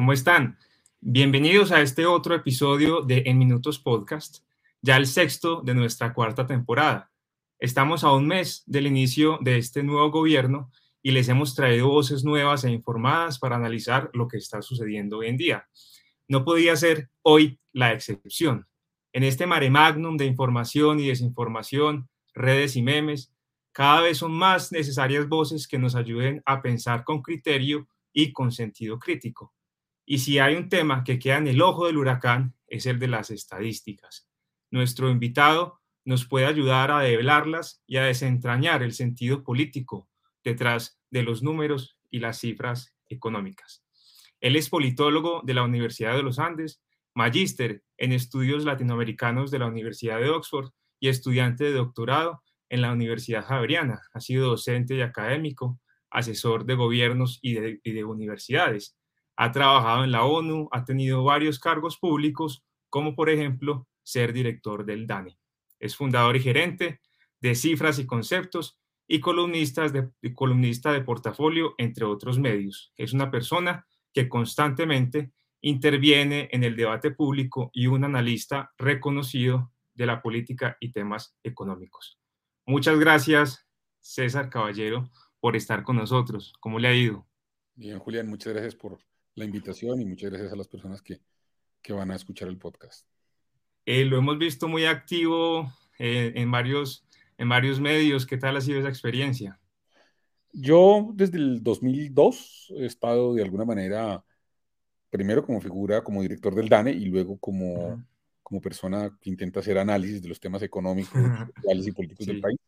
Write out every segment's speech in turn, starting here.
¿Cómo están? Bienvenidos a este otro episodio de En Minutos Podcast, ya el sexto de nuestra cuarta temporada. Estamos a un mes del inicio de este nuevo gobierno y les hemos traído voces nuevas e informadas para analizar lo que está sucediendo hoy en día. No podía ser hoy la excepción. En este mare magnum de información y desinformación, redes y memes, cada vez son más necesarias voces que nos ayuden a pensar con criterio y con sentido crítico. Y si hay un tema que queda en el ojo del huracán, es el de las estadísticas. Nuestro invitado nos puede ayudar a develarlas y a desentrañar el sentido político detrás de los números y las cifras económicas. Él es politólogo de la Universidad de los Andes, magíster en estudios latinoamericanos de la Universidad de Oxford y estudiante de doctorado en la Universidad Javeriana. Ha sido docente y académico, asesor de gobiernos y de, universidades. Ha trabajado en la ONU, ha tenido varios cargos públicos, como por ejemplo ser director del DANE. Es fundador y gerente de Cifras y Conceptos y columnistas de, columnista de portafolio, entre otros medios. Es una persona que constantemente interviene en el debate público y un analista reconocido de la política y temas económicos. Muchas gracias, César Caballero, por estar con nosotros. ¿Cómo le ha ido? Bien, Julián, muchas gracias por la invitación y muchas gracias a las personas que, van a escuchar el podcast. Eh, lo hemos visto muy activo eh, en varios en varios medios. ¿Qué tal ha sido esa experiencia? Yo desde el 2002 he estado de alguna manera, primero como figura, como director del DANE y luego como, como persona que intenta hacer análisis de los temas económicos, sociales y políticos del país.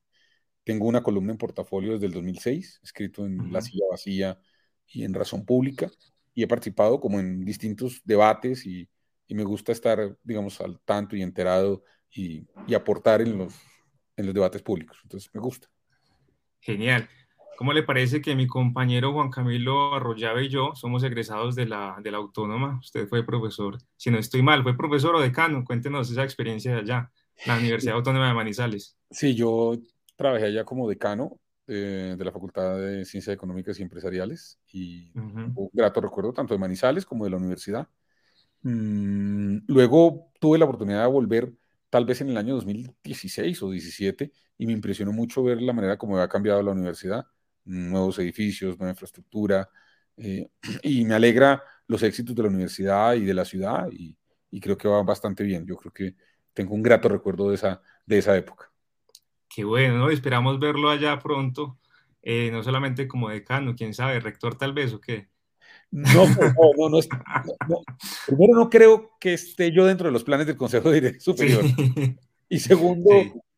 Tengo una columna en portafolio desde el 2006, escrito en La Silla Vacía y en Razón Pública, y he participado como en distintos debates y, y me gusta estar, digamos, al tanto y enterado y, y aportar en los en los debates públicos. Entonces, me gusta. Genial. ¿Cómo le parece que mi compañero Juan Camilo Arroyave y yo somos egresados de la, de la Autónoma? Usted fue profesor, si no estoy mal, ¿fue profesor o decano? Cuéntenos esa experiencia de allá, la Universidad Autónoma de Manizales. Sí, yo trabajé allá como decano eh, de la Facultad de Ciencias Económicas y Empresariales y un grato recuerdo tanto de Manizales como de la universidad. Mm, luego tuve la oportunidad de volver tal vez en el año 2016 o 17 y me impresionó mucho ver la manera como ha cambiado la universidad, nuevos edificios, nueva infraestructura, eh, y me alegra los éxitos de la universidad y de la ciudad y, creo que va bastante bien. Yo creo que tengo un grato recuerdo de esa, de esa época. Qué bueno, ¿no? esperamos verlo allá pronto, eh, no solamente como decano, quién sabe, rector tal vez o qué. No, no, no, Primero, no creo que esté yo dentro de los planes del Consejo de Superior. Y segundo,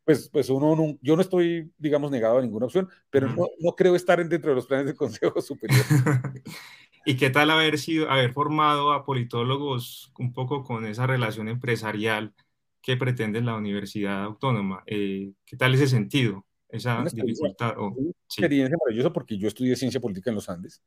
pues, pues uno, no, yo no estoy, digamos, negado a ninguna opción, pero no, no, creo estar dentro de los planes del Consejo Superior. ¿Y qué tal haber sido, haber formado a politólogos un poco con esa relación empresarial que pretende la Universidad Autónoma? Eh, ¿Qué tal ese sentido, esa dificultad? una experiencia maravillosa porque yo estudié ciencia política en los Andes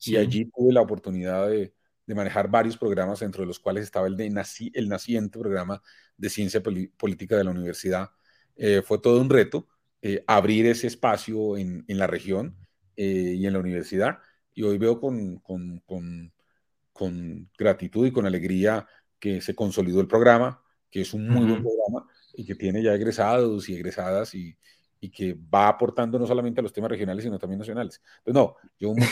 y allí tuve la oportunidad de, manejar varios programas, entre los cuales estaba el, de el naciente programa de ciencia política de la universidad. Eh, fue todo un reto eh, abrir ese espacio en, la región eh, y en la universidad. Y hoy veo con, con, gratitud y con alegría que se consolidó el programa, que es un muy buen programa y que tiene ya egresados y egresadas y, y, que va aportando no solamente a los temas regionales, sino también nacionales. Entonces, no, yo muy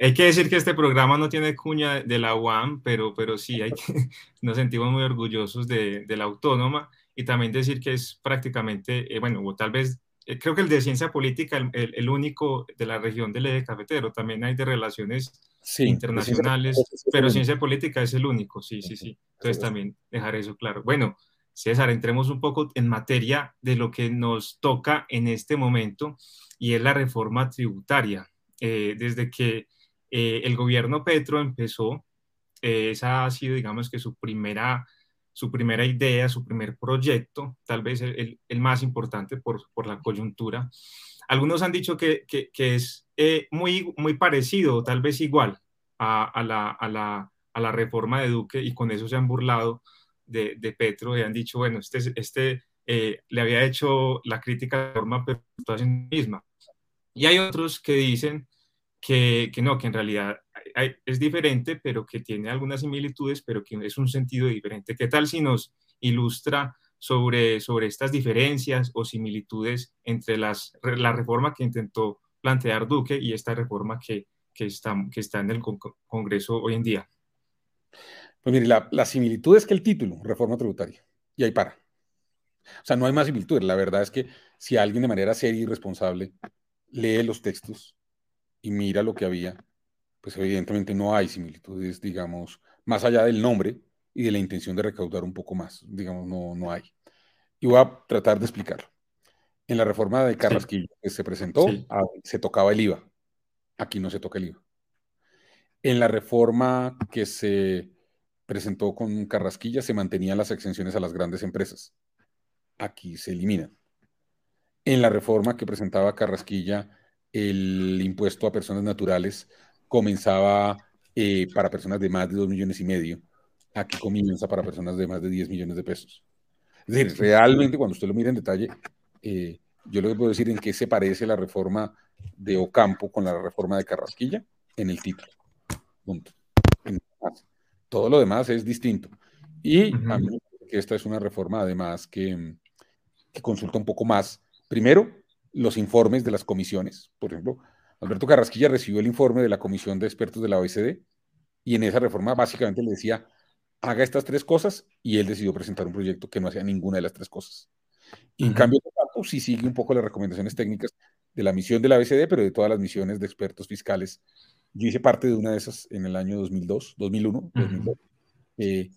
hay que decir que este programa no tiene cuña de la UAM, pero, pero sí, hay que, nos sentimos muy orgullosos de, de la autónoma y también decir que es prácticamente, eh, bueno, o tal vez, creo que el de ciencia política, el, el, único de la región del eje cafetero, también hay de relaciones internacionales, pero ciencia política es el único, sí, sí, sí. Entonces también dejar eso claro. Bueno, César, entremos un poco en materia de lo que nos toca en este momento y es la reforma tributaria. Eh, desde que eh, el gobierno Petro empezó, eh, esa ha sido, digamos que su primera, su primera idea, su primer proyecto, tal vez el, más importante por, la coyuntura. Algunos han dicho que, es eh, muy, muy parecido, tal vez igual a, la, reforma de Duque y con eso se han burlado de, Petro y han dicho, bueno, este, este le había hecho la crítica de forma pero misma. Y hay otros que dicen que, no, que en realidad es diferente, pero que tiene algunas similitudes, pero que es un sentido diferente. ¿Qué tal si nos ilustra sobre, sobre estas diferencias o similitudes entre las, la reforma que intentó plantear Duque y esta reforma que, que, está, que está en el Congreso hoy en día? Pues mire, la, la similitud es que el título, reforma tributaria, y ahí para. O sea, no hay más similitudes. La verdad es que si alguien de manera seria y responsable lee los textos y mira lo que había, pues evidentemente no hay similitudes, digamos, más allá del nombre y de la intención de recaudar un poco más, digamos, no, no hay. Y voy a tratar de explicarlo. En la reforma de Carrasquillo que se presentó, ah, se tocaba el IVA. Aquí no se toca el IVA. En la reforma que se presentó con Carrasquilla se mantenían las exenciones a las grandes empresas. Aquí se eliminan. En la reforma que presentaba Carrasquilla, el impuesto a personas naturales comenzaba eh, para personas de más de 2 millones y medio. Aquí comienza para personas de más de 10 millones de pesos. Es decir, realmente cuando usted lo mira en detalle, eh, yo le puedo decir en qué se parece la reforma de Ocampo con la reforma de Carrasquilla en el título. Punto. Todo lo demás es distinto. Y a mí que esta es una reforma además que, que consulta un poco más, primero, los informes de las comisiones. Por ejemplo, Alberto Carrasquilla recibió el informe de la comisión de expertos de la OECD y en esa reforma básicamente le decía, haga estas tres cosas y él decidió presentar un proyecto que no hacía ninguna de las tres cosas. Y en cambio, sí sigue un poco las recomendaciones técnicas de la misión de la OECD, pero de todas las misiones de expertos fiscales. Yo hice parte de una de esas en el año 2002, 2001, 2002. Y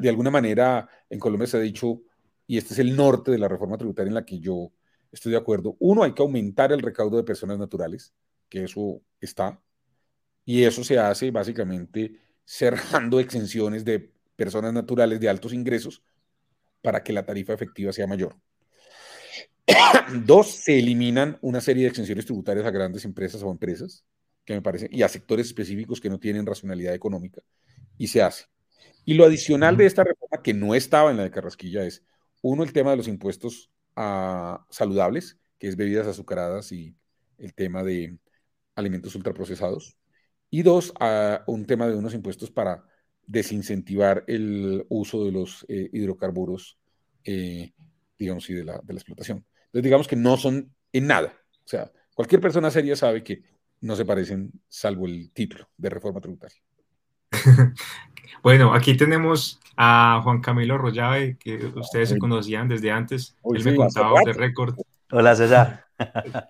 de alguna manera en Colombia se ha dicho, y este es el norte de la reforma tributaria en la que yo estoy de acuerdo. Uno, hay que aumentar el recaudo de personas naturales, que eso está, y eso se hace básicamente cerrando exenciones de personas naturales de altos ingresos para que la tarifa efectiva sea mayor. Dos, se eliminan una serie de exenciones tributarias a grandes empresas o empresas, que me parece, y a sectores específicos que no tienen racionalidad económica, y se hace. Y lo adicional de esta reforma, que no estaba en la de Carrasquilla, es, uno, el tema de los impuestos a saludables, que es bebidas azucaradas y el tema de alimentos ultraprocesados. Y dos, a un tema de unos impuestos para desincentivar el uso de los eh, hidrocarburos, eh, digamos, y de la, de la explotación. Entonces, digamos que no son en nada. O sea, cualquier persona seria sabe que no se parecen, salvo el título de reforma tributaria. bueno, aquí tenemos a Juan Camilo Rollave, que ustedes se conocían desde antes. Él me contaba de récord. Hola, César.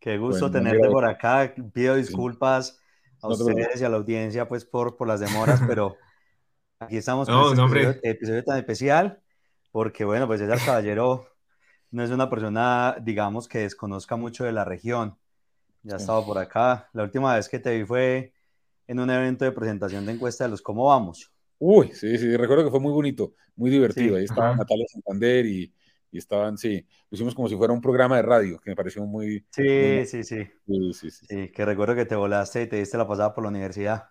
Qué gusto tenerte por acá. Pido disculpas a ustedes y a la audiencia pues por, por las demoras, pero aquí estamos con este episodio, tan especial porque bueno, pues César Caballero no es una persona, digamos, que desconozca mucho de la región. Ya ha estado por acá. La última vez que te vi fue en un evento de presentación de encuesta de los cómo vamos. Uy, sí, sí, recuerdo que fue muy bonito, muy divertido. Ahí estaba Natalia Santander y, y, estaban, sí, lo hicimos como si fuera un programa de radio, que me pareció muy... Sí, sí, sí, sí, sí, sí. que recuerdo que te volaste y te diste la pasada por la universidad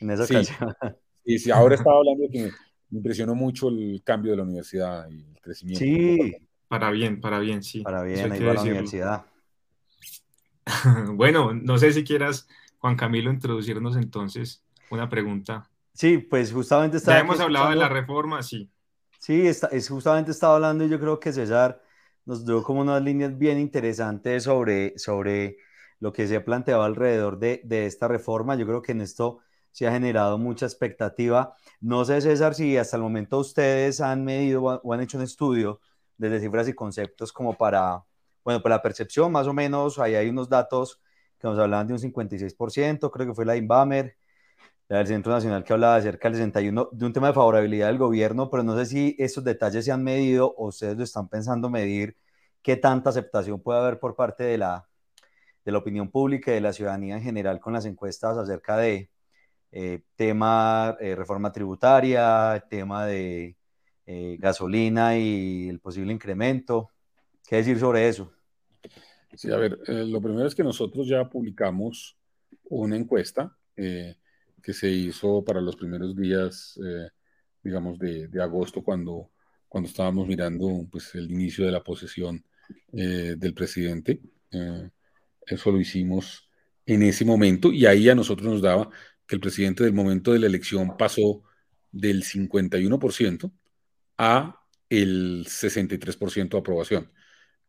en esa ocasión. Sí, sí, ahora estaba hablando de que me, impresionó mucho el cambio de la universidad y el crecimiento. Sí. Para bien, para bien, sí. Para bien, ahí va la universidad. bueno, no sé si quieras, Juan Camilo, introducirnos entonces una pregunta Sí, pues justamente está. Ya hemos hablado de la reforma, sí. Sí, está, es justamente estaba hablando y yo creo que César nos dio como unas líneas bien interesantes sobre, sobre lo que se ha planteado alrededor de, de esta reforma. Yo creo que en esto se ha generado mucha expectativa. No sé, César, si hasta el momento ustedes han medido o han hecho un estudio desde cifras y conceptos como para, bueno, para la percepción más o menos, ahí hay unos datos que nos hablaban de un 56%, creo que fue la Inbamer, del Centro Nacional que hablaba de cerca del 61 de un tema de favorabilidad del gobierno, pero no sé si esos detalles se han medido o ustedes lo están pensando medir, qué tanta aceptación puede haber por parte de la, de la opinión pública y de la ciudadanía en general con las encuestas acerca de eh, tema eh, reforma tributaria, tema de eh, gasolina y el posible incremento. ¿Qué decir sobre eso? Sí, a ver, lo primero es que nosotros ya publicamos una encuesta que se hizo para los primeros días, eh, digamos, de, de, agosto, cuando, cuando estábamos mirando pues, el inicio de la posesión eh, del presidente. Eh, eso lo hicimos en ese momento y ahí a nosotros nos daba que el presidente del momento de la elección pasó del 51% a el 63% de aprobación,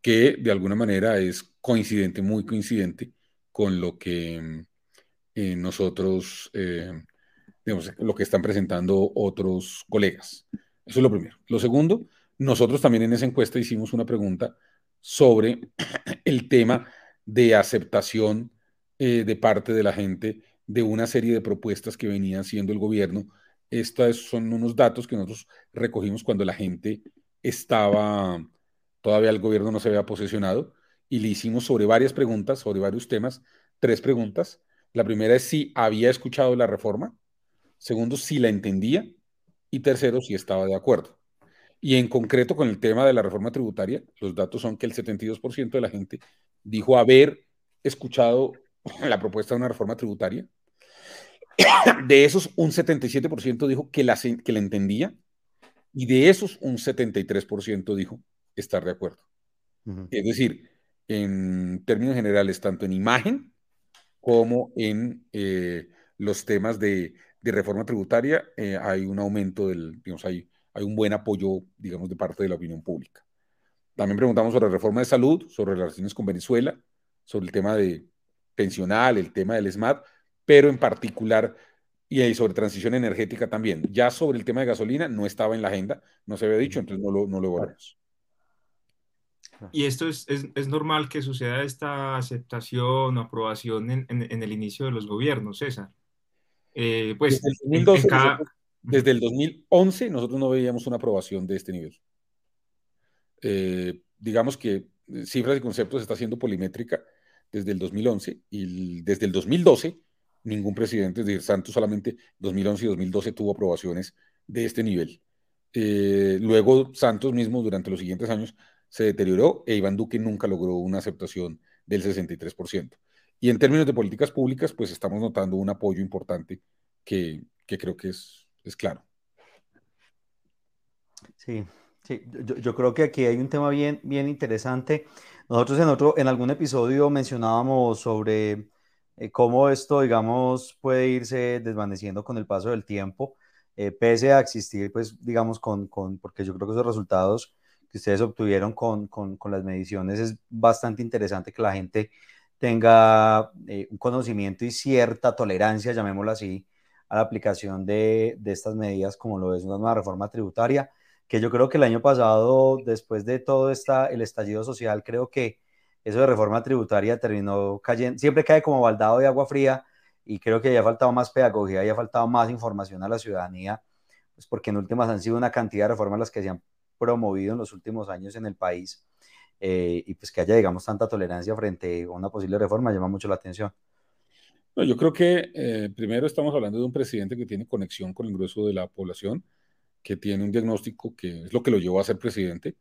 que de alguna manera es coincidente, muy coincidente con lo que eh, nosotros, eh, digamos, lo que están presentando otros colegas. Eso es lo primero. Lo segundo, nosotros también en esa encuesta hicimos una pregunta sobre el tema de aceptación eh, de parte de la gente de una serie de propuestas que venía haciendo el gobierno. Estos son unos datos que nosotros recogimos cuando la gente estaba, todavía el gobierno no se había posesionado, y le hicimos sobre varias preguntas, sobre varios temas, tres preguntas. La primera es si había escuchado la reforma, segundo, si la entendía, y tercero, si estaba de acuerdo. Y en concreto con el tema de la reforma tributaria, los datos son que el 72% de la gente dijo haber escuchado la propuesta de una reforma tributaria. De esos, un 77% dijo que la, que la entendía y de esos, un 73% dijo estar de acuerdo. Es decir, en términos generales, tanto en imagen como en eh, los temas de, de reforma tributaria, eh, hay un aumento del, digamos, hay, hay un buen apoyo, digamos, de parte de la opinión pública. También preguntamos sobre la reforma de salud, sobre las relaciones con Venezuela, sobre el tema de pensional, el tema del SMAT, pero en particular y sobre transición energética también. Ya sobre el tema de gasolina no estaba en la agenda, no se había dicho, entonces no lo, no lo Y esto es, es, es, normal que suceda esta aceptación o aprobación en, en, el inicio de los gobiernos, César. Eh, pues desde el, 2012, desde el, 2011 nosotros no veíamos una aprobación de este nivel. Eh, digamos que cifras y conceptos está haciendo polimétrica desde el 2011 y desde el 2012 ningún presidente, de Santos solamente 2011 y 2012 tuvo aprobaciones de este nivel. Eh, luego Santos mismo durante los siguientes años se deterioró e Iván Duque nunca logró una aceptación del 63%. Y en términos de políticas públicas, pues estamos notando un apoyo importante que, que creo que es, es claro. Sí, sí yo, creo que aquí hay un tema bien, bien interesante. Nosotros en, otro, en algún episodio mencionábamos sobre eh, cómo esto, digamos, puede irse desvaneciendo con el paso del tiempo, eh, pese a existir, pues, digamos, con, con, porque yo creo que esos resultados que ustedes obtuvieron con, con, con las mediciones es bastante interesante que la gente tenga eh, un conocimiento y cierta tolerancia, llamémoslo así, a la aplicación de, de estas medidas, como lo es una nueva reforma tributaria, que yo creo que el año pasado, después de todo esta, el estallido social, creo que eso de reforma tributaria terminó cayendo, siempre cae como baldado de agua fría y creo que ya ha faltado más pedagogía, ya ha faltado más información a la ciudadanía, pues porque en últimas han sido una cantidad de reformas las que se han promovido en los últimos años en el país eh, y pues que haya, digamos, tanta tolerancia frente a una posible reforma llama mucho la atención. No, yo creo que eh, primero estamos hablando de un presidente que tiene conexión con el grueso de la población, que tiene un diagnóstico que es lo que lo llevó a ser presidente.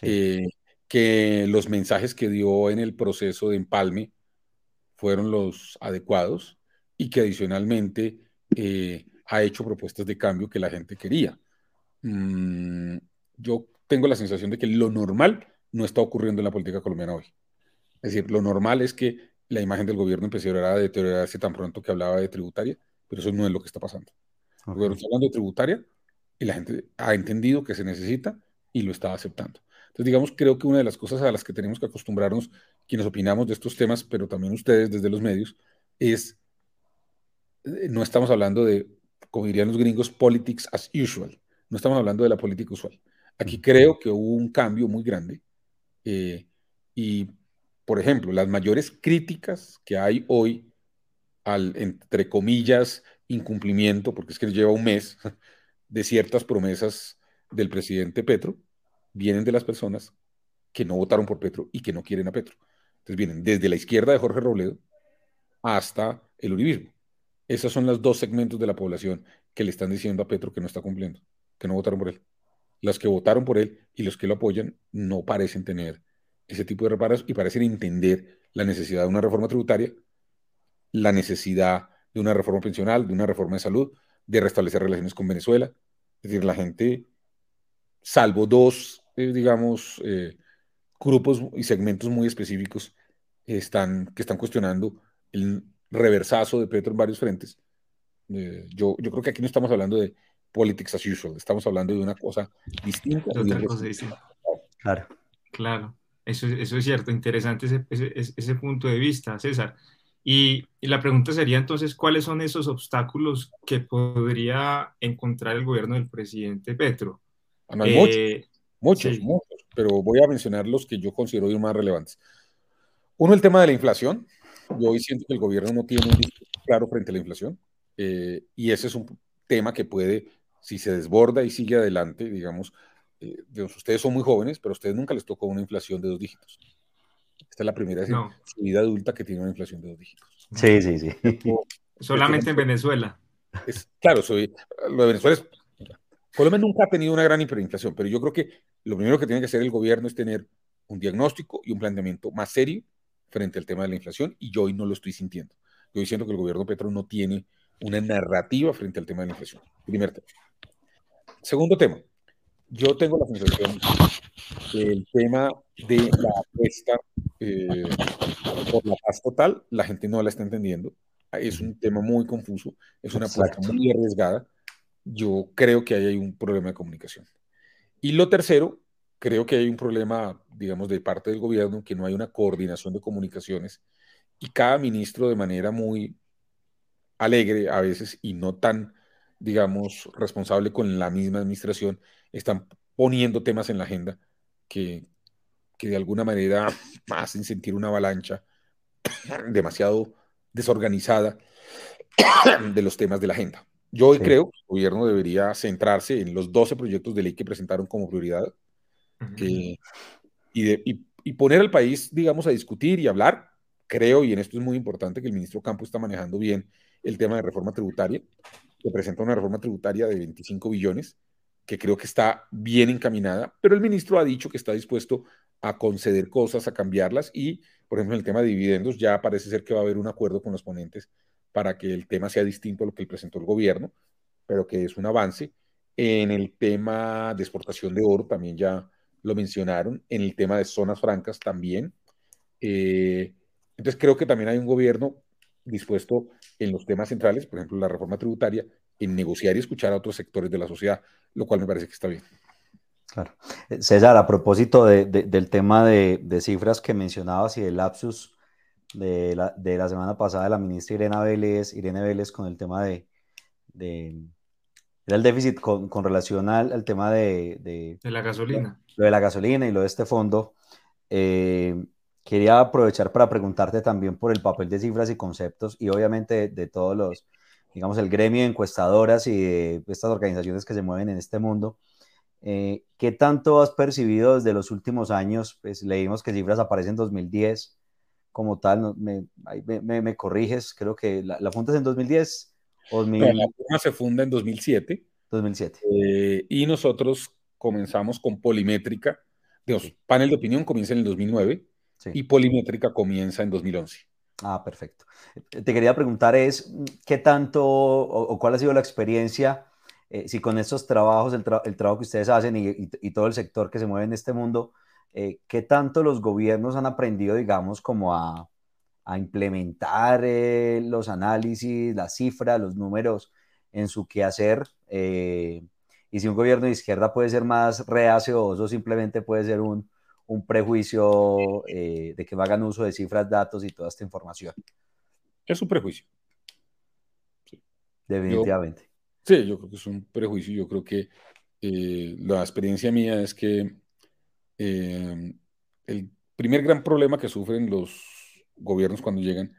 Sí. Eh, que los mensajes que dio en el proceso de empalme fueron los adecuados y que adicionalmente eh, ha hecho propuestas de cambio que la gente quería. Mm, yo tengo la sensación de que lo normal no está ocurriendo en la política colombiana hoy. Es decir, lo normal es que la imagen del gobierno empezara a deteriorarse tan pronto que hablaba de tributaria, pero eso no es lo que está pasando. El gobierno está hablando de tributaria y la gente ha entendido que se necesita y lo está aceptando. Entonces, digamos, creo que una de las cosas a las que tenemos que acostumbrarnos quienes opinamos de estos temas, pero también ustedes desde los medios, es, eh, no estamos hablando de, como dirían los gringos, politics as usual, no estamos hablando de la política usual. Aquí creo que hubo un cambio muy grande eh, y, por ejemplo, las mayores críticas que hay hoy al, entre comillas, incumplimiento, porque es que lleva un mes, de ciertas promesas del presidente Petro, vienen de las personas que no votaron por Petro y que no quieren a Petro. Entonces vienen desde la izquierda de Jorge Robledo hasta el uribismo. Esos son los dos segmentos de la población que le están diciendo a Petro que no está cumpliendo, que no votaron por él. Los que votaron por él y los que lo apoyan no parecen tener ese tipo de reparos y parecen entender la necesidad de una reforma tributaria, la necesidad de una reforma pensional, de una reforma de salud, de restablecer relaciones con Venezuela. Es decir, la gente, salvo dos eh, digamos, eh, grupos y segmentos muy específicos están, que están cuestionando el, reversazo de Petro en varios frentes. Eh, yo, yo creo que aquí no estamos hablando de politics as usual, estamos hablando de una cosa distinta. Claro. Claro, eso, eso es cierto, interesante ese, ese, ese punto de vista, César. Y, y, la pregunta sería entonces, ¿cuáles son esos obstáculos que podría encontrar el gobierno del presidente Petro? Ah, hay muchos, eh, muchos, muchos, pero voy a mencionar los que yo considero más relevantes. Uno, el tema de la inflación. Yo hoy siento que el gobierno no tiene un discurso claro frente a la inflación. Eh, y ese es un tema que puede, si se desborda y sigue adelante, digamos, eh, ustedes son muy jóvenes, pero a ustedes nunca les tocó una inflación de dos dígitos. Esta es la primera vez en su vida adulta que tiene una inflación de dos dígitos. Sí, sí, sí. Solamente en Venezuela. claro, soy, lo de Venezuela es, Colombia nunca ha tenido una gran hiperinflación, pero yo creo que lo primero que tiene que hacer el gobierno es tener un diagnóstico y un planteamiento más serio frente al tema de la inflación y yo hoy no lo estoy sintiendo. Yo siento que el gobierno Petro no tiene una narrativa frente al tema de la inflación. Primer tema. Segundo tema. Yo tengo la sensación que el tema de la apuesta eh, por la paz total, la gente no la está entendiendo. Es un tema muy confuso, es una apuesta muy arriesgada. Yo creo que ahí hay un problema de comunicación. Y lo tercero, creo que hay un problema, digamos, de parte del gobierno, que no hay una coordinación de comunicaciones y cada ministro de manera muy alegre a veces y no tan, digamos, responsable con la misma administración, están poniendo temas en la agenda que, que de alguna manera hacen sentir una avalancha demasiado desorganizada de los temas de la agenda. Yo hoy creo que el gobierno debería centrarse en los 12 proyectos de ley que presentaron como prioridad y, y, poner al país, digamos, a discutir y hablar. Creo, y en esto es muy importante, que el ministro Campo está manejando bien el tema de reforma tributaria, que presenta una reforma tributaria de 25 billones, que creo que está bien encaminada, pero el ministro ha dicho que está dispuesto a conceder cosas, a cambiarlas y, por ejemplo, en el tema de dividendos ya parece ser que va a haber un acuerdo con los ponentes para que el tema sea distinto a lo que presentó el gobierno, pero que es un avance. En el tema de exportación de oro también ya lo mencionaron, en el tema de zonas francas también. Eh, entonces creo que también hay un gobierno dispuesto en los temas centrales, por ejemplo, la reforma tributaria, en negociar y escuchar a otros sectores de la sociedad, lo cual me parece que está bien. Claro. Eh, César, a propósito del tema de, cifras que mencionabas y del lapsus de la, de la, semana pasada de la ministra Irene Vélez, Irene Vélez con el tema de, de el déficit con, con relación al, al, tema de, de, la gasolina. Lo de la gasolina y lo de este fondo. Eh, quería aprovechar para preguntarte también por el papel de cifras y conceptos y obviamente de, todos los, digamos, el gremio de encuestadoras y de estas organizaciones que se mueven en este mundo. Eh, ¿Qué tanto has percibido desde los últimos años? Pues leímos que cifras aparecen en 2010 como tal, me, me, me, corriges, creo que la, la fundas en 2010. O la firma se funda en 2007. 2007. Eh, y nosotros comenzamos con Polimétrica. Digamos, panel de opinión comienza en el 2009 y Polimétrica comienza en 2011. Ah, perfecto. Te quería preguntar es, ¿qué tanto o, cuál ha sido la experiencia, eh, si con estos trabajos, el, trabajo que ustedes hacen y, todo el sector que se mueve en este mundo, eh, qué tanto los gobiernos han aprendido, digamos, como a, implementar eh, los análisis, las cifras, los números en su quehacer? y si un gobierno de izquierda puede ser más reacio o simplemente puede ser un, un prejuicio eh, de que hagan uso de cifras, datos y toda esta información. Es un prejuicio. Definitivamente. sí, yo creo que es un prejuicio. Yo creo que eh, la experiencia mía es que eh, el primer gran problema que sufren los gobiernos cuando llegan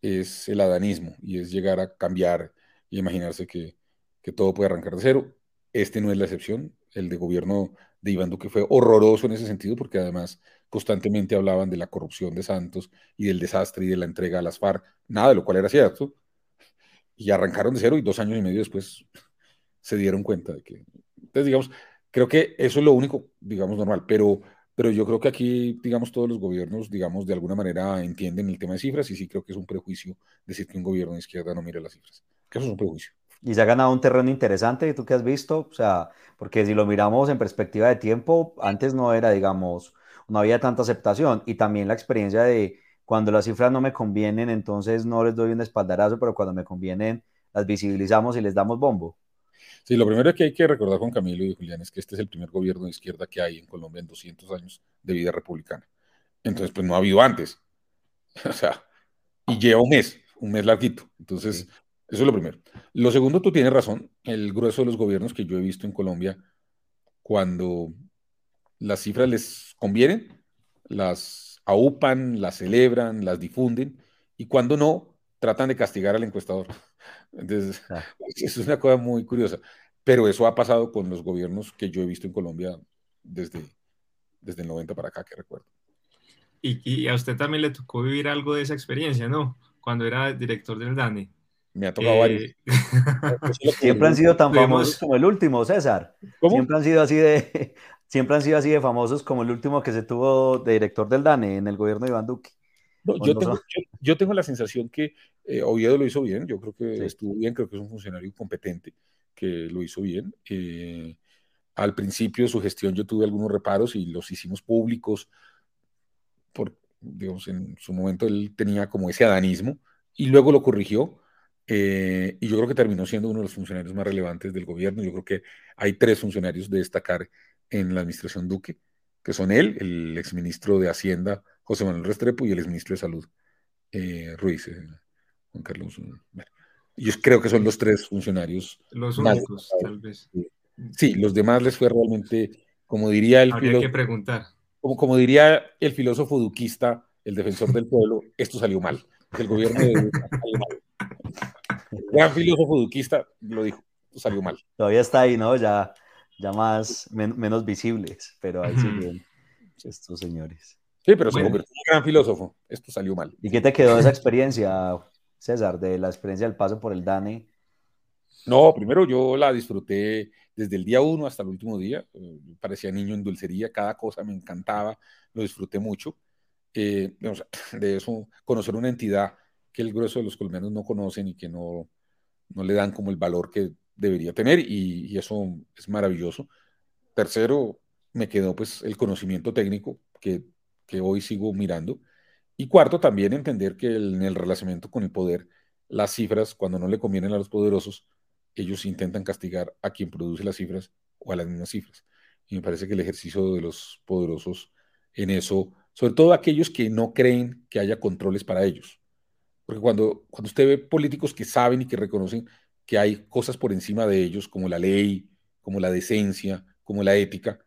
es el adanismo y es llegar a cambiar y imaginarse que, que todo puede arrancar de cero. Este no es la excepción. El de gobierno de Iván Duque fue horroroso en ese sentido, porque además constantemente hablaban de la corrupción de Santos y del desastre y de la entrega a las FARC, nada de lo cual era cierto. Y arrancaron de cero y dos años y medio después se dieron cuenta de que... Entonces, digamos, creo que eso es lo único, digamos, normal, pero, pero yo creo que aquí, digamos, todos los gobiernos, digamos, de alguna manera entienden el tema de cifras y sí creo que es un prejuicio decir que un gobierno de izquierda no mira las cifras, que eso es un prejuicio. Y se ha ganado un terreno interesante, ¿tú qué has visto? O sea, porque si lo miramos en perspectiva de tiempo, antes no era, digamos, no había tanta aceptación. Y también la experiencia de, cuando las cifras no me convienen, entonces no les doy un espaldarazo, pero cuando me convienen, las visibilizamos y les damos bombo. Sí, lo primero que hay que recordar con Camilo y Julián es que este es el primer gobierno de izquierda que hay en Colombia en 200 años de vida republicana. Entonces, pues no ha habido antes. O sea, y lleva un mes, un mes larguito. Entonces, eso es lo primero. Lo segundo, tú tienes razón. El grueso de los gobiernos que yo he visto en Colombia, cuando las cifras les convienen, las aupan, las celebran, las difunden, y cuando no, tratan de castigar al encuestador. Entonces, ah. eso es una cosa muy curiosa. Pero eso ha pasado con los gobiernos que yo he visto en Colombia desde, desde el 90 para acá, que recuerdo. Y, a usted también le tocó vivir algo de esa experiencia, ¿no? Cuando era director del DANE. Me ha tocado varios. Eh, siempre han sido tan famosos como el último, César. Siempre han sido así de, siempre han sido así de famosos como el último que se tuvo de director del DANE en el gobierno de Iván Duque. yo, tengo, la sensación que eh, Oviedo lo hizo bien, yo creo que estuvo bien, creo que es un funcionario competente que lo hizo bien. Eh, al principio de su gestión yo tuve algunos reparos y los hicimos públicos por, digamos, en su momento él tenía como ese adanismo y luego lo corrigió. Eh, y yo creo que terminó siendo uno de los funcionarios más relevantes del gobierno. Yo creo que hay tres funcionarios de destacar en la administración Duque, que son él, el exministro de Hacienda, José Manuel Restrepo, y el exministro de Salud, eh, Ruiz, eh, Juan Carlos. yo creo que son los tres funcionarios. Los únicos, tal vez. Sí, los demás les fue realmente, como diría el... Habría que preguntar como, como diría el filósofo duquista, el defensor del pueblo, esto salió mal. El gobierno de salió mal. Gran filósofo duquista lo dijo, salió mal. Todavía está ahí, ¿no? Ya, ya más, menos visibles, pero ahí siguen estos señores. Sí, pero se convirtió en un gran filósofo. Esto salió mal. ¿Y qué te quedó de esa experiencia, César, de la experiencia del paso por el DANE? No, primero yo la disfruté desde el día uno hasta el último día. Eh, parecía niño en dulcería, cada cosa me encantaba, lo disfruté mucho. Eh, de eso, conocer una entidad que el grueso de los colombianos no conocen y que no, no le dan como el valor que debería tener y, eso es maravilloso. Tercero, me quedó pues el conocimiento técnico que, que hoy sigo mirando. Y cuarto, también entender que en el relacionamiento con el poder, las cifras, cuando no le convienen a los poderosos, ellos intentan castigar a quien produce las cifras o a las mismas cifras. Y me parece que el ejercicio de los poderosos en eso, sobre todo aquellos que no creen que haya controles para ellos. Porque cuando, cuando usted ve políticos que saben y que reconocen que hay cosas por encima de ellos, como la ley, como la decencia, como la ética,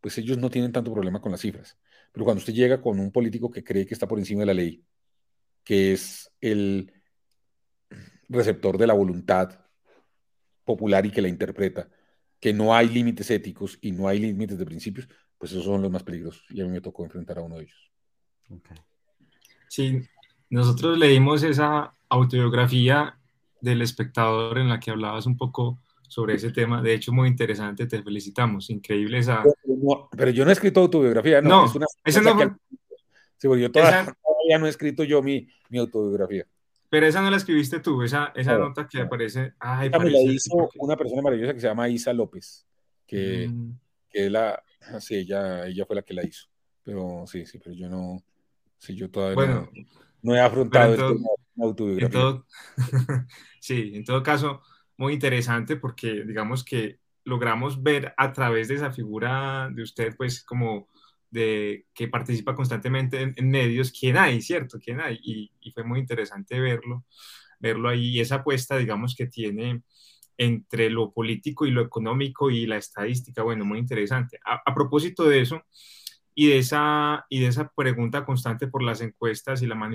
pues ellos no tienen tanto problema con las cifras. Pero cuando usted llega con un político que cree que está por encima de la ley, que es el receptor de la voluntad popular y que la interpreta, que no hay límites éticos y no hay límites de principios, pues esos son los más peligrosos. Y a mí me tocó enfrentar a uno de ellos. Sí, nosotros leímos esa autobiografía del espectador en la que hablabas un poco sobre ese tema. De hecho, muy interesante, te felicitamos. Increíble esa... Pero, yo no he escrito autobiografía, no. no es una esa no Sí, porque yo todavía, no he escrito yo mi, mi autobiografía. Pero esa no la escribiste tú, esa, esa nota que aparece. Ay, me la hizo una persona maravillosa que se llama Isa López, que, mm. que la, sí, ella, ella fue la que la hizo. Pero sí, sí, pero yo no, sí, yo todavía no, he afrontado esto autobiografía. sí, en todo caso, muy interesante porque digamos que logramos ver a través de esa figura de usted, pues como de que participa constantemente en, medios, quién hay, ¿cierto? ¿Quién hay? Y, fue muy interesante verlo, verlo ahí, esa apuesta, digamos, que tiene entre lo político y lo económico y la estadística, bueno, muy interesante. A, propósito de eso y de, esa, y de esa pregunta constante por las encuestas y la,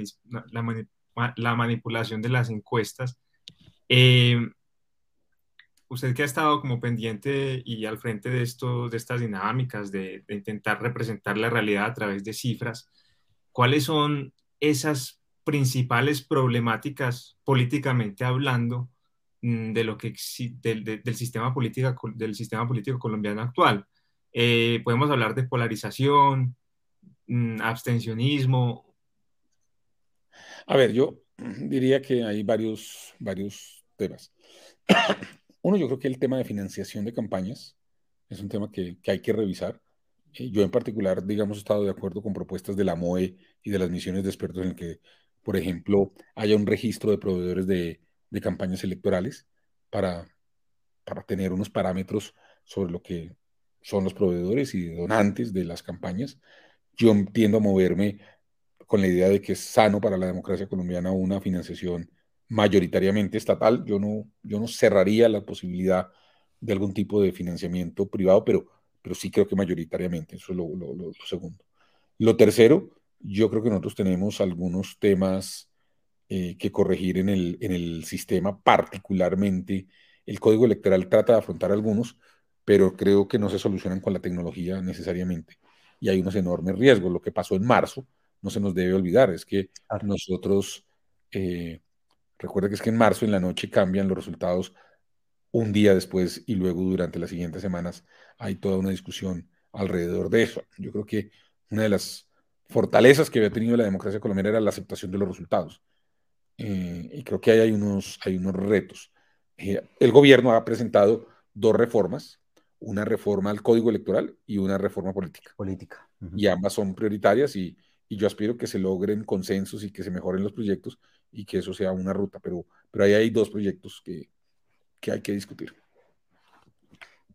la, manipulación de las encuestas, eh, usted que ha estado como pendiente y al frente de, esto, de estas dinámicas, de, intentar representar la realidad a través de cifras, ¿cuáles son esas principales problemáticas políticamente hablando mm, de lo que del, del, sistema política, del sistema político colombiano actual? Eh, podemos hablar de polarización, mm, abstencionismo. A ver, yo diría que hay varios, varios temas. Uno, yo creo que el tema de financiación de campañas es un tema que, hay que revisar. Eh, yo en particular, digamos, he estado de acuerdo con propuestas de la MOE y de las misiones de expertos en que, por ejemplo, haya un registro de proveedores de, de campañas electorales para, para tener unos parámetros sobre lo que son los proveedores y donantes de las campañas. Yo tiendo a moverme con la idea de que es sano para la democracia colombiana una financiación mayoritariamente estatal. Yo no, yo no cerraría la posibilidad de algún tipo de financiamiento privado, pero, pero sí creo que mayoritariamente. Eso es lo, segundo. Lo tercero, yo creo que nosotros tenemos algunos temas eh, que corregir en el, en el sistema, particularmente el código electoral trata de afrontar algunos, pero creo que no se solucionan con la tecnología necesariamente. Y hay unos enormes riesgos. Lo que pasó en marzo no se nos debe olvidar, es que nosotros, eh, recuerda que es que en marzo en la noche cambian los resultados un día después y luego durante las siguientes semanas hay toda una discusión alrededor de eso. Yo creo que una de las fortalezas que había tenido la democracia colombiana era la aceptación de los resultados. Eh, y creo que ahí hay unos, hay unos retos. Eh, el gobierno ha presentado dos reformas, una reforma al código electoral y una reforma política. Política. Y ambas son prioritarias y, y, yo aspiro que se logren consensos y que se mejoren los proyectos y que eso sea una ruta, pero, pero ahí hay dos proyectos que, que hay que discutir.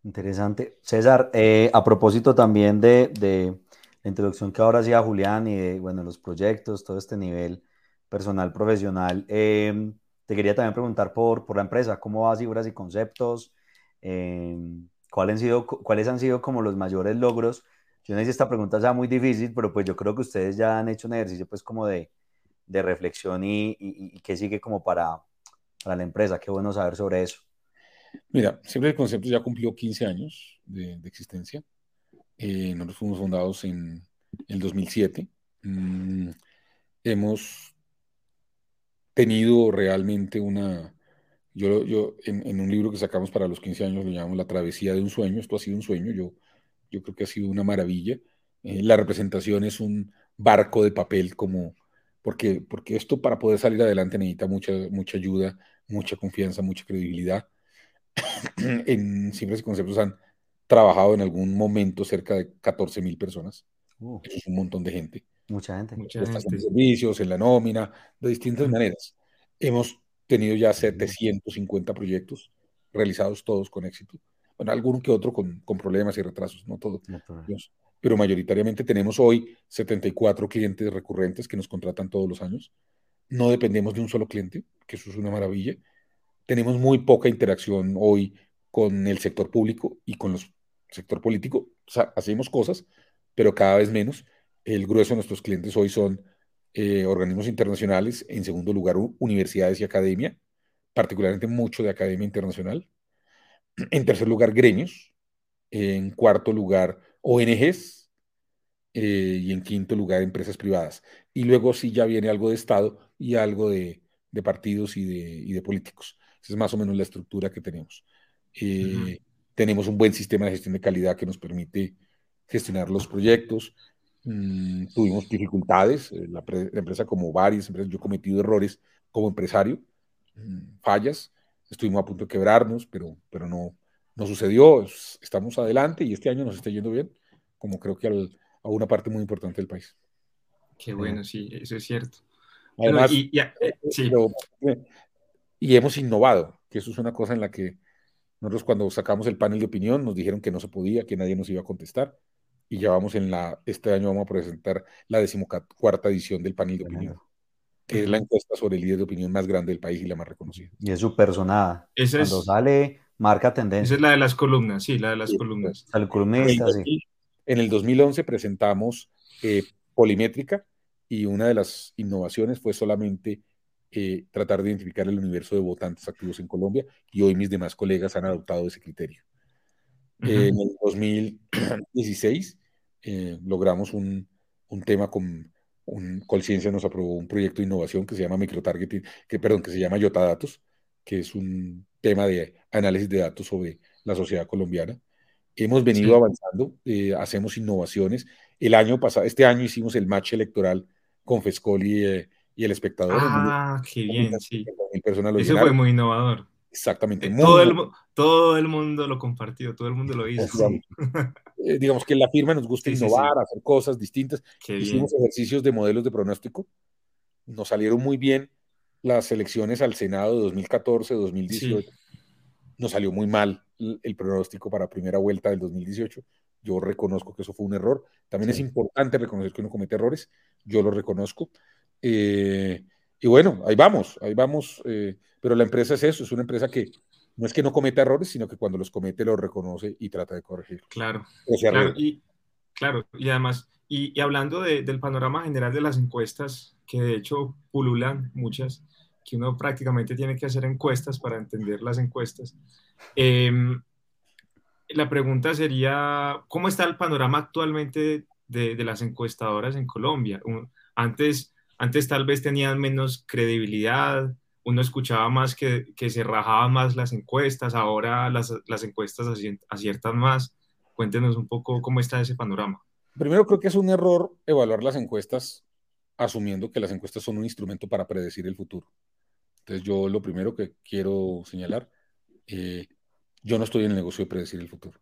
Interesante. César, eh, a propósito también de, de, la introducción que ahora hacía Julián y de bueno, los proyectos, todo este nivel personal, profesional. Em, te quería también preguntar por, por la empresa, ¿cómo va Cifras y Conceptos? Em, ¿cuáles, han sido, ¿Cuáles han sido como los mayores logros? Yo no si esta pregunta sea muy difícil, pero pues yo creo que ustedes ya han hecho un ejercicio pues como de, de reflexión y, y, qué sigue como para, para la empresa. Qué bueno saber sobre eso. Mira, siempre el concepto ya cumplió 15 años de, de existencia. Eh, nosotros fuimos fundados en el 2007. Mm, hemos tenido realmente una... Yo, yo en, un libro que sacamos para los 15 años lo llamamos La travesía de un sueño. Esto ha sido un sueño, yo, yo creo que ha sido una maravilla. Eh, la representación es un barco de papel como... Porque, porque esto para poder salir adelante necesita mucha, mucha ayuda, mucha confianza, mucha credibilidad. en Simples y Conceptos han trabajado en algún momento cerca de 14 mil personas. Eso es un montón de gente. Mucha gente. Mucha gente. En servicios, en la nómina, de distintas maneras. Hemos tenido ya 750 proyectos realizados todos con éxito. Bueno, alguno que otro con, con problemas y retrasos, no todo. pero mayoritariamente tenemos hoy 74 clientes recurrentes que nos contratan todos los años. No dependemos de un solo cliente, que eso es una maravilla. Tenemos muy poca interacción hoy con el sector público y con el sector político. O sea, hacemos cosas, pero cada vez menos el grueso de nuestros clientes hoy son eh, organismos internacionales, en segundo lugar universidades y academia, particularmente mucho de academia internacional. En tercer lugar, gremios. En cuarto lugar, ONGs. Eh, y en quinto lugar, empresas privadas. Y luego sí ya viene algo de Estado y algo de, partidos y de, de, políticos. Esa es más o menos la estructura que tenemos. Eh, tenemos un buen sistema de gestión de calidad que nos permite gestionar los proyectos. Mm, tuvimos dificultades, eh, la, empresa como varias empresas, yo he cometido errores como empresario, mm, fallas, estuvimos a punto de quebrarnos, pero, pero no, no sucedió, estamos adelante y este año nos está yendo bien, como creo que a una parte muy importante del país. Qué bueno, sí, eso es cierto. Además, y, eh, eh, y hemos innovado, que eso es una cosa en la que nosotros cuando sacamos el panel de opinión nos dijeron que no se podía, que nadie nos iba a contestar y ya vamos en la, este año vamos a presentar la decimocuarta edición del panel de opinión, que es la encuesta sobre el líder de opinión más grande del país y la más reconocida. Y es súper sonada. Cuando sale, marca tendencia. Esa es la de las columnas, sí, la de las columnas. El columnista, sí. En el 2011 presentamos eh, Polimétrica y una de las innovaciones fue solamente eh, tratar de identificar el universo de votantes activos en Colombia y hoy mis demás colegas han adoptado ese criterio en el 2016 eh, logramos un, un, tema con un, Colciencia nos aprobó un proyecto de innovación que se llama microtargeting, que perdón, que se llama Yotadatos, que es un tema de análisis de datos sobre la sociedad colombiana. Hemos venido avanzando, eh, hacemos innovaciones. El año pasado, este año hicimos el match electoral con Fescoli eh, y el espectador. Ah, qué bien, sí. Eso fue muy innovador. Exactamente. todo, el, todo el mundo lo compartió, todo el mundo lo hizo. eh, digamos que en la firma nos gusta innovar, hacer cosas distintas. Hicimos ejercicios de modelos de pronóstico. Nos salieron muy bien las elecciones al Senado de 2014, 2018. Nos salió muy mal el pronóstico para primera vuelta del 2018. Yo reconozco que eso fue un error. También es importante reconocer que uno comete errores. Yo lo reconozco. Eh, y bueno, ahí vamos, ahí vamos. Eh, pero la empresa es eso, es una empresa que no es que no cometa errores, sino que cuando los comete los reconoce y trata de corregir. Claro. claro y, claro, y además, y, hablando del panorama general de las encuestas, que de hecho pululan muchas, que uno prácticamente tiene que hacer encuestas para entender las encuestas. Em, la pregunta sería, ¿cómo está el panorama actualmente de, de las encuestadoras en Colombia? Antes, antes tal vez tenían menos credibilidad, uno escuchaba más que, se rajaban más las encuestas, ahora las, las encuestas aciertan más. Cuéntenos un poco cómo está ese panorama. Primero creo que es un error evaluar las encuestas asumiendo que las encuestas son un instrumento para predecir el futuro. Entonces yo lo primero que quiero señalar, eh, yo no estoy en el negocio de predecir el futuro.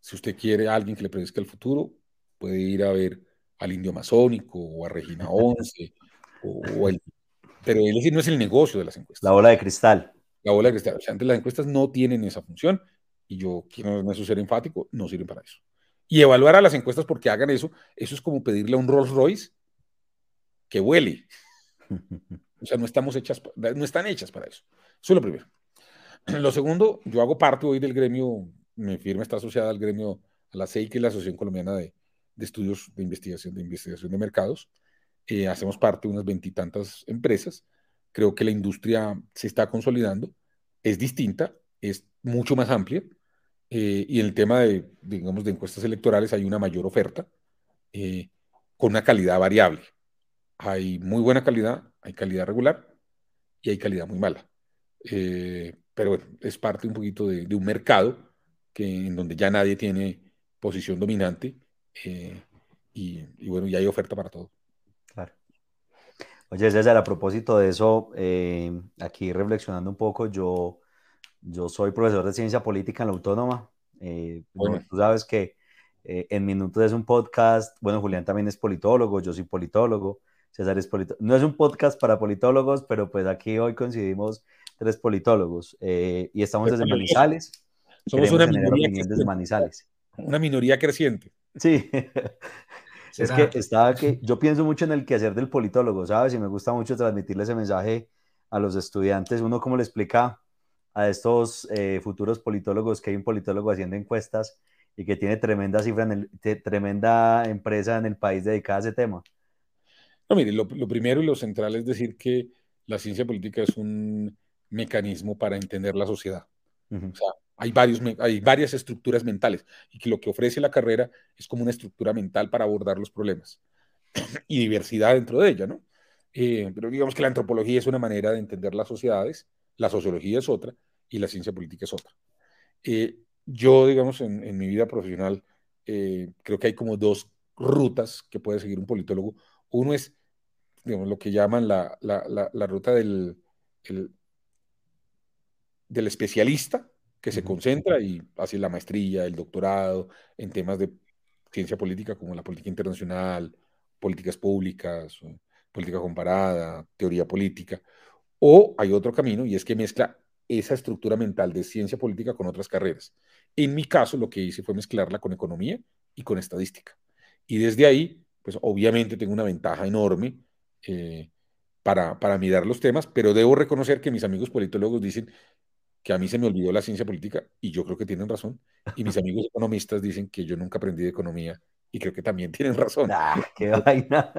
Si usted quiere a alguien que le predezca el futuro, puede ir a ver al indio masónico o a Regina 11 o, o el pero es decir, no es el negocio de las encuestas. La bola de cristal. La bola de cristal. O sea, antes las encuestas no tienen esa función y yo quiero eso ser enfático, no sirven para eso. Y evaluar a las encuestas porque hagan eso, eso es como pedirle a un Rolls Royce que huele. O sea, no, estamos hechas, no están hechas para eso. Eso es lo primero. Lo segundo, yo hago parte hoy del gremio, mi firma está asociada al gremio, a la CEI, que es la Asociación Colombiana de, de Estudios de Investigación, de Investigación de Mercados. Eh, hacemos parte de unas veintitantas empresas. Creo que la industria se está consolidando, es distinta, es mucho más amplia. Eh, y en el tema de, digamos, de encuestas electorales hay una mayor oferta eh, con una calidad variable. Hay muy buena calidad, hay calidad regular y hay calidad muy mala. pero bueno, es parte un poquito de, un mercado que, en donde ya nadie tiene posición dominante y, y bueno, ya hay oferta para todo. Oye, César, a propósito de eso, eh, aquí reflexionando un poco, yo, yo soy profesor de ciencia política en la Autónoma. Eh, bueno. Tú sabes que eh, en Minutos es un podcast, bueno, Julián también es politólogo, yo soy politólogo, César es politólogo. No es un podcast para politólogos, pero pues aquí hoy coincidimos tres politólogos y estamos desde Manizales. Somos una minoría, desde Manizales. una minoría creciente. Sí, Es que estaba que yo pienso mucho en el quehacer del politólogo, ¿sabes? Y me gusta mucho transmitirle ese mensaje a los estudiantes. Uno cómo le explica a estos eh, futuros politólogos que hay un politólogo haciendo encuestas y que tiene tremenda cifra, en el, tremenda empresa en el país dedicada a ese tema. No, mire, lo, primero y lo central es decir que la ciencia política es un mecanismo para entender la sociedad. O sea, hay, varios, hay varias estructuras mentales y que lo que ofrece la carrera es como una estructura mental para abordar los problemas y diversidad dentro de ella, ¿no? Eh, pero digamos que la antropología es una manera de entender las sociedades, la sociología es otra y la ciencia política es otra. Eh, yo, digamos, en, mi vida profesional, eh, creo que hay como dos rutas que puede seguir un politólogo. Uno es, digamos, lo que llaman la, la, la, ruta del, del especialista, que se concentra y hace la maestría, el doctorado en temas de ciencia política como la política internacional, políticas públicas, política comparada, teoría política. O hay otro camino y es que mezcla esa estructura mental de ciencia política con otras carreras. En mi caso, lo que hice fue mezclarla con economía y con estadística. Y desde ahí, pues obviamente tengo una ventaja enorme eh, para, para mirar los temas, pero debo reconocer que mis amigos politólogos dicen que a mí se me olvidó la ciencia política y yo creo que tienen razón. Y mis amigos economistas dicen que yo nunca aprendí de economía y creo que también tienen razón. Ah, qué vaina.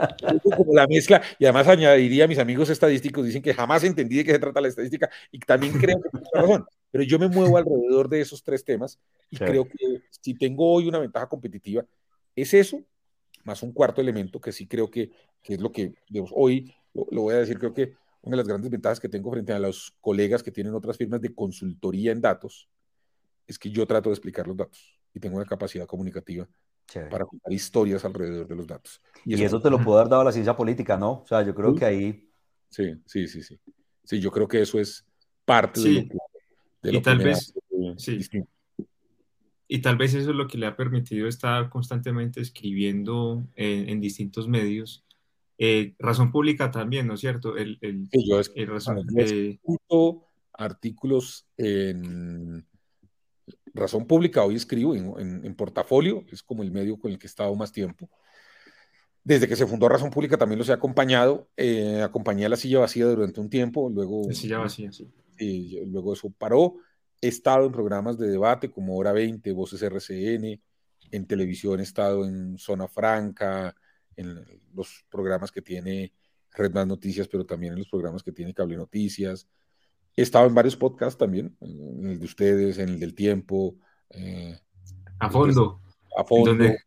Como la mezcla, y además añadiría a mis amigos estadísticos, dicen que jamás entendí de qué se trata la estadística y también creo que tienen razón. Pero yo me muevo alrededor de esos tres temas y creo que si tengo hoy una ventaja competitiva, es eso, más un cuarto elemento que sí creo que, que es lo que digamos, hoy lo, lo voy a decir, creo que una de las grandes ventajas que tengo frente a los colegas que tienen otras firmas de consultoría en datos es que yo trato de explicar los datos y tengo una capacidad comunicativa para contar historias alrededor de los datos. Y, eso, te lo puedo haber dado la ciencia política, ¿no? O sea, yo creo que ahí... Sí, sí, sí, sí. Sí, yo creo que eso es parte de lo que... y tal vez... sí. y tal vez eso es lo que le ha permitido estar constantemente escribiendo en, distintos medios. Eh, razón pública también, ¿no es cierto? El, el, yo es, razón, artículos en razón pública, hoy escribo en, en, portafolio, es como el medio con el que he estado más tiempo. Desde que se fundó Razón Pública también los he acompañado. Eh, acompañé a La Silla Vacía durante un tiempo, luego... La Silla Vacía, sí. Y luego eso paró. He estado en programas de debate como Hora 20, Voces RCN, en televisión he estado en Zona Franca, en los programas que tiene Red Más Noticias, pero también en los programas que tiene Cable Noticias. He estado en varios podcasts también, en el de ustedes, en el del tiempo. Eh, a fondo. A fondo. Donde,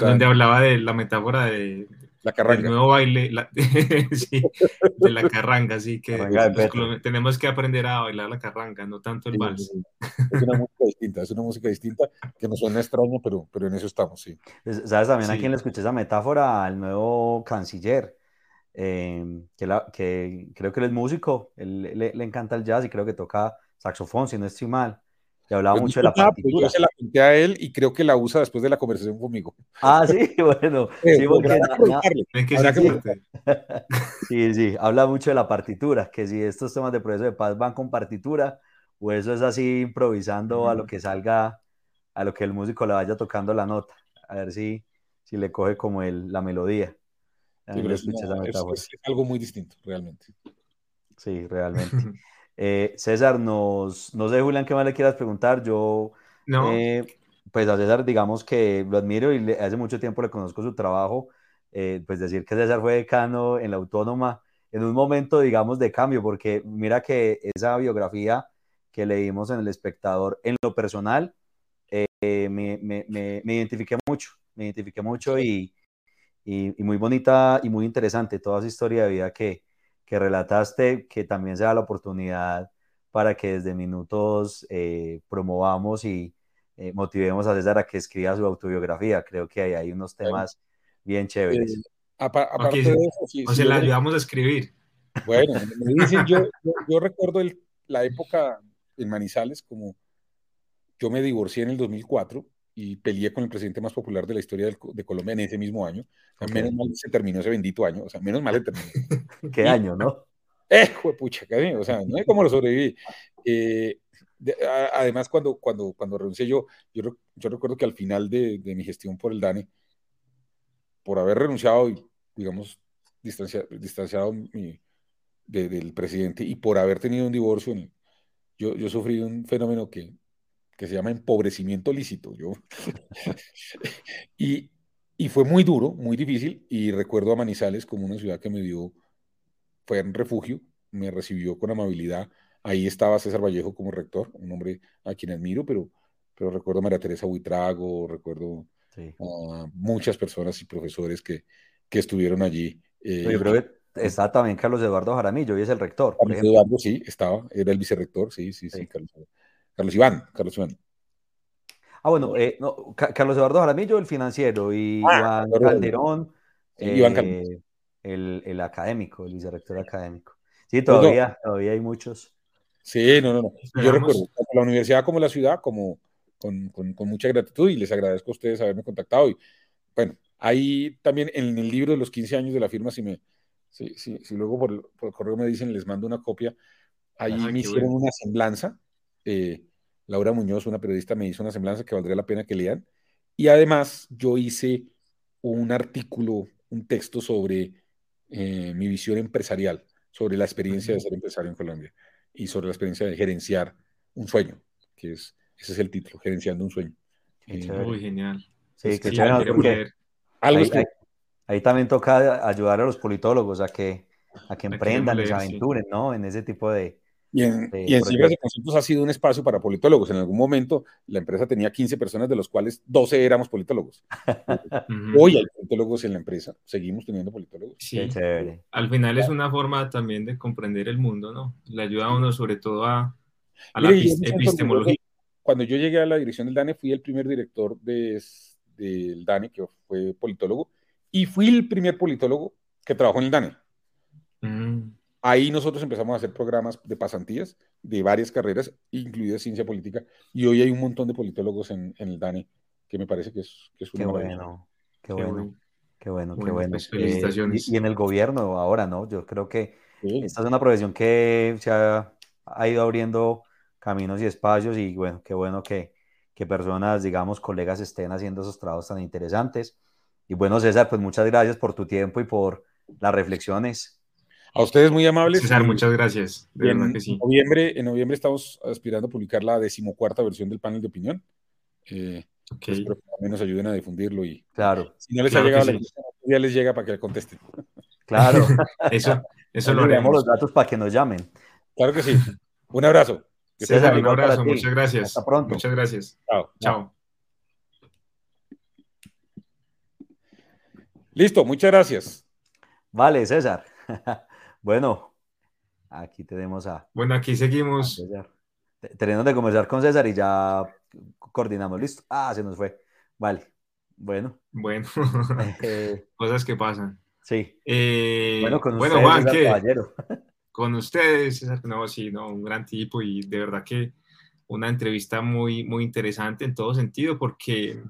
donde hablaba de la metáfora de, la carranga. El nuevo baile sí, de la carranga, así que tenemos que aprender a bailar la carranga, no tanto el vals. Es una música distinta, es una música distinta que nos suena extraño, pero, pero en eso estamos, sí. ¿Sabes también a quién le escuché esa metáfora? Al nuevo canciller, eh, que, la, que creo que él es músico, él, le, le, encanta el jazz y creo que toca saxofón, si no estoy mal. Y hablaba pues mucho de la partitura. Yo se la conté a él y creo que la usa después de la conversación conmigo. Ah, sí, bueno. sí, porque sí, sí, habla mucho de la partitura, que si estos temas de proceso de paz van con partitura, o eso es así improvisando a lo que salga, a lo que el músico le vaya tocando la nota, a ver si, si le coge como el, la melodía. es, es algo muy distinto, realmente. Sí, realmente. Eh, César, nos, no sé, Julián, qué más le quieras preguntar. Yo, no. Eh, pues a César, digamos que lo admiro y hace mucho tiempo le conozco su trabajo. Eh, pues decir que César fue decano en la Autónoma en un momento, digamos, de cambio, porque mira que esa biografía que leímos en El Espectador, en lo personal, me, me, me, me, identifiqué mucho, me identifiqué mucho y, y, y, muy bonita y muy interesante toda esa historia de vida que, que relataste, que también sea la oportunidad para que desde minutos eh, promovamos y eh, motivemos a César a que escriba su autobiografía. Creo que hay, hay unos temas bien chéveres. Eh, aparte de eso, o se la ayudamos a escribir. Bueno, me dicen, yo, yo, recuerdo el, la época en Manizales, como yo me divorcié en el 2004 y peleé con el presidente más popular de la historia de, Colombia en ese mismo año. Menos mal se terminó ese bendito año, o sea, menos mal se terminó. ¿Qué año, no? Eh, pucha, o sea, no sé cómo lo sobreviví. Eh, además, cuando, cuando, cuando renuncié yo, yo, yo recuerdo que al final de, de, mi gestión por el DANE, por haber renunciado y, digamos, distanciado mi, del presidente y por haber tenido un divorcio, yo, yo sufrí un fenómeno que que se llama empobrecimiento lícito. Yo. y, y fue muy duro, muy difícil, y recuerdo a Manizales como una ciudad que me dio, fue un refugio, me recibió con amabilidad. Ahí estaba César Vallejo como rector, un hombre a quien admiro, pero, pero recuerdo a María Teresa Buitrago, recuerdo a muchas personas y profesores que, que estuvieron allí. Eh, yo creo que está también Carlos Eduardo Jaramillo, y es el rector. Carlos Eduardo, sí, estaba, era el vicerrector, sí, sí, sí, Carlos Carlos Iván, Carlos Iván. Ah, bueno, eh, Carlos Eduardo Jaramillo, el financiero, y ah, Iván Calderón, eh, el, el, académico, el vicerrector académico. Sí, todavía, todavía hay muchos. Sí, no, no, no. Yo recuerdo, tanto la universidad como la ciudad, como con, con, con, mucha gratitud, y les agradezco a ustedes haberme contactado. Y bueno, ahí también en el libro de los 15 años de la firma, si me, si, si, si luego por, por, correo me dicen, les mando una copia, ahí ah, me hicieron una semblanza. Eh, Laura Muñoz, una periodista, me hizo una semblanza que valdría la pena que lean. Y además yo hice un artículo, un texto sobre eh, mi visión empresarial, sobre la experiencia de ser empresario en Colombia y sobre la experiencia de gerenciar un sueño, que es, ese es el título, gerenciando un sueño. Eh, Muy genial. Sí, que ahí, también toca ayudar a los politólogos a que, a que emprendan y se aventuren, ¿no? En ese tipo de, y en, y en de Conceptos ha sido un espacio para politólogos. En algún momento la empresa tenía 15 personas, de los cuales 12 éramos politólogos. Hoy hay politólogos en la empresa, seguimos teniendo politólogos. Sí, al final es una forma también de comprender el mundo, ¿no? Le ayuda a uno sobre todo a, a la epistemología. Cuando yo llegué a la dirección del DANE, fui el primer director de, del DANE, que fue politólogo, y fui el primer politólogo que trabajó en el DANE. Mm Ahí nosotros empezamos a hacer programas de pasantías de varias carreras, incluida ciencia política, y hoy hay un montón de politólogos en, el DANE, que me parece que es, que es una qué bueno, qué, bueno, qué bueno, qué bueno. Pues, felicitaciones. y, en el gobierno ahora, ¿no? Yo creo que esta es una profesión que se ha, ha, ido abriendo caminos y espacios y bueno, qué bueno que, que personas, digamos, colegas estén haciendo esos trabajos tan interesantes. Y bueno, César, pues muchas gracias por tu tiempo y por las reflexiones. A ustedes muy amables. César, muchas gracias. en, noviembre, en noviembre estamos aspirando a publicar la decimocuarta versión del panel de opinión. Eh, okay. Espero que también nos ayuden a difundirlo y claro. si no les ha llegado la ya les llega para que le contesten. Claro, eso, eso lo haremos. los datos para que nos llamen. Claro que sí. Un abrazo. César, un abrazo, muchas gracias. Hasta pronto. Muchas gracias. Chao. Chao. Listo, muchas gracias. Vale, César. Bueno, aquí tenemos a. Bueno, aquí seguimos. Tenemos de comenzar con César y ya coordinamos. Listo. Ah, se nos fue. Vale. Bueno. Bueno. Eh, Cosas que pasan. Sí. Eh, bueno, con ustedes, Juan, Caballero. Con ustedes, César, no, sí, no, un gran tipo y de verdad que una entrevista muy, muy interesante en todo sentido porque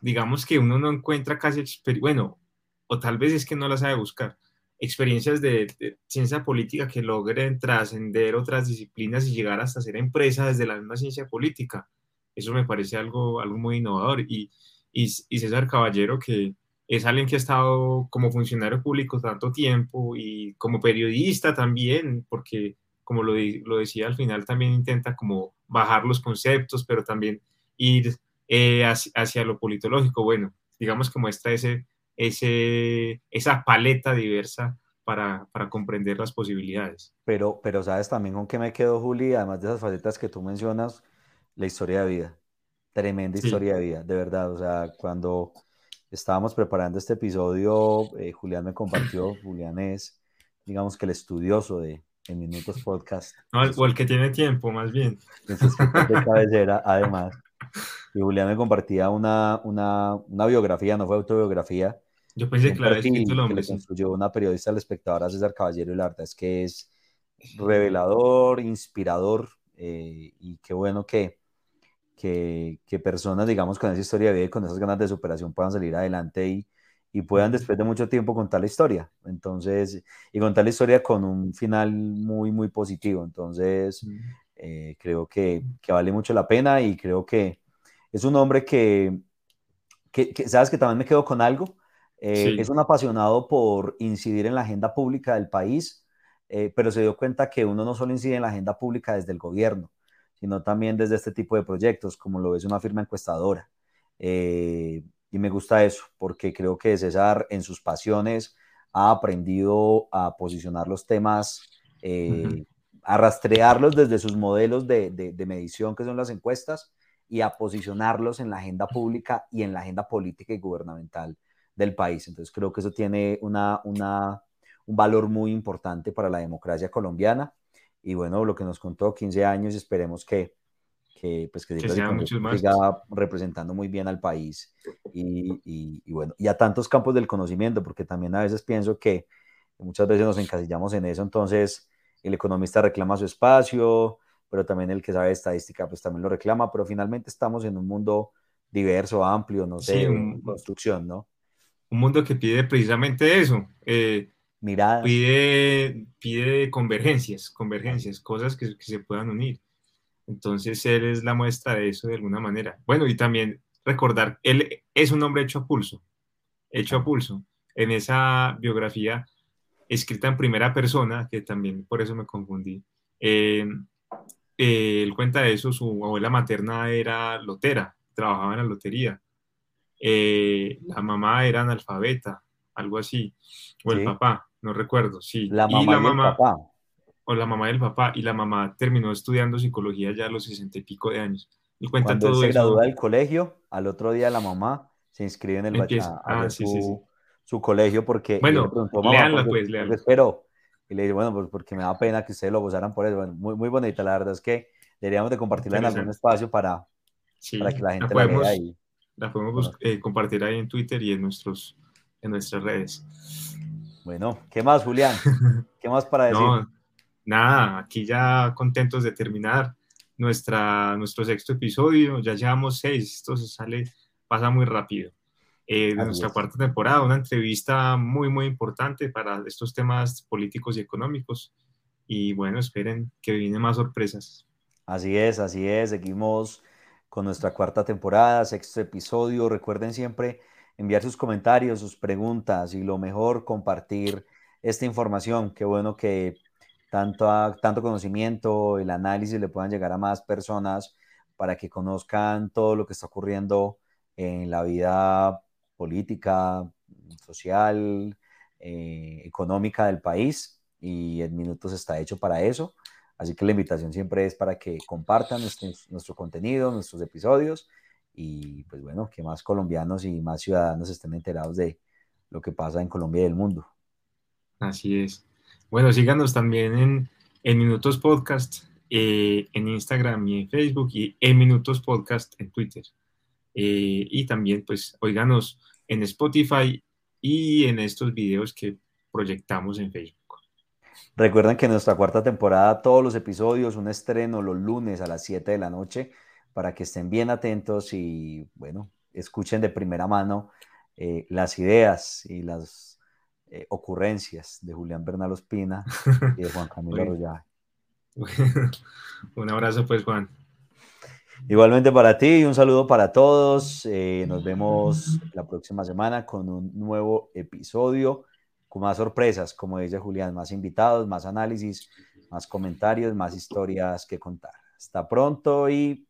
digamos que uno no encuentra casi, bueno, o tal vez es que no la sabe buscar experiencias de, ciencia política que logren trascender otras disciplinas y llegar hasta ser empresa desde la misma ciencia política. Eso me parece algo, algo muy innovador. Y, y, César Caballero, que es alguien que ha estado como funcionario público tanto tiempo y como periodista también, porque como lo, lo decía al final, también intenta como bajar los conceptos, pero también ir eh, hacia, hacia, lo politológico. Bueno, digamos que muestra ese ese, esa paleta diversa para, para, comprender las posibilidades. Pero, pero sabes también con qué me quedo, Juli, además de esas facetas que tú mencionas, la historia de vida. Tremenda historia de vida, de verdad. O sea, cuando estábamos preparando este episodio, eh, Julián me compartió, Julián es, digamos que el estudioso de, en Minutos Podcast. o el que tiene tiempo, más bien. de cabecera, además. Y Julián me compartía una, una, una biografía, no fue autobiografía, yo pensé que la escrito el hombre. Que le construyó una periodista, la espectadora César Caballero, y la verdad es que es revelador, inspirador, eh, y qué bueno que, que, que, personas, digamos, con esa historia de vida y con esas ganas de superación puedan salir adelante y, y puedan después de mucho tiempo contar la historia. Entonces, y contar la historia con un final muy, muy positivo. Entonces, eh, creo que, que, vale mucho la pena y creo que es un hombre que, que, que, sabes que también me quedo con algo, eh, es un apasionado por incidir en la agenda pública del país, eh, pero se dio cuenta que uno no solo incide en la agenda pública desde el gobierno, sino también desde este tipo de proyectos, como lo es una firma encuestadora. Eh, y me gusta eso, porque creo que César en sus pasiones ha aprendido a posicionar los temas, a rastrearlos desde sus modelos de, de medición, que son las encuestas, y a posicionarlos en la agenda pública y en la agenda política y gubernamental del país. Entonces creo que eso tiene una, una, un valor muy importante para la democracia colombiana. Y bueno, lo que nos contó 15 años, esperemos que, que, pues que, siga representando muy bien al país y, y, bueno, y a tantos campos del conocimiento, porque también a veces pienso que muchas veces nos encasillamos en eso, entonces el economista reclama su espacio, pero también el que sabe estadística pues también lo reclama, pero finalmente estamos en un mundo diverso, amplio, no sé, construcción, ¿no? un mundo que pide precisamente eso. Eh, Pide, pide convergencias, convergencias, cosas que, se puedan unir. Entonces, él es la muestra de eso de alguna manera. Bueno, y también recordar, él es un hombre hecho a pulso, hecho a pulso. En esa biografía escrita en primera persona, que también por eso me confundí, eh, eh, él cuenta de eso, su abuela materna era lotera, trabajaba en la lotería eh, la mamá era analfabeta, algo así, o el papá, no recuerdo, sí. La mamá y, la mamá, papá. O la mamá del papá, y la mamá terminó estudiando psicología ya a los sesenta y pico de años. Y cuenta Cuando todo se gradúa del colegio, al otro día la mamá se inscribe en el Empieza. a, ah, su, su, colegio porque bueno, leanla pues, leanla. Espero. Y le dice, bueno, pues porque me da pena que ustedes lo gozaran por eso. muy, muy bonita, la verdad es que deberíamos de compartirla en algún espacio para, para que la gente la, vea ahí la podemos eh, compartir ahí en Twitter y en, nuestros, en nuestras redes. Bueno, ¿qué más, Julián? ¿Qué más para decir? No, nada, aquí ya contentos de terminar nuestra, nuestro sexto episodio. Ya llevamos seis, esto se sale, pasa muy rápido. Eh, de nuestra cuarta temporada, una entrevista muy, muy importante para estos temas políticos y económicos. Y bueno, esperen que vienen más sorpresas. Así es, así es. Seguimos con nuestra cuarta temporada, sexto episodio. Recuerden siempre enviar sus comentarios, sus preguntas y lo mejor, compartir esta información. Qué bueno que tanto, tanto conocimiento, el análisis le puedan llegar a más personas para que conozcan todo lo que está ocurriendo en la vida política, social, eh, económica del país y en minutos está hecho para eso. Así que la invitación siempre es para que compartan nuestro, contenido, nuestros episodios y pues bueno, que más colombianos y más ciudadanos estén enterados de lo que pasa en Colombia y el mundo. Así es. Bueno, síganos también en, en Minutos Podcast, eh, en Instagram y en Facebook y en Minutos Podcast en Twitter. Eh, y también pues oíganos en Spotify y en estos videos que proyectamos en Facebook. Recuerden que en nuestra cuarta temporada todos los episodios, un estreno los lunes a las 7 de la noche para que estén bien atentos y, bueno, escuchen de primera mano eh, las ideas y las eh, ocurrencias de Julián Bernal Ospina y de Juan Camilo Arroyaje. un abrazo pues, Juan. Igualmente para ti un saludo para todos. Eh, nos vemos la próxima semana con un nuevo episodio, con más sorpresas, como dice Julián, más invitados, más análisis, más comentarios, más historias que contar. Hasta pronto y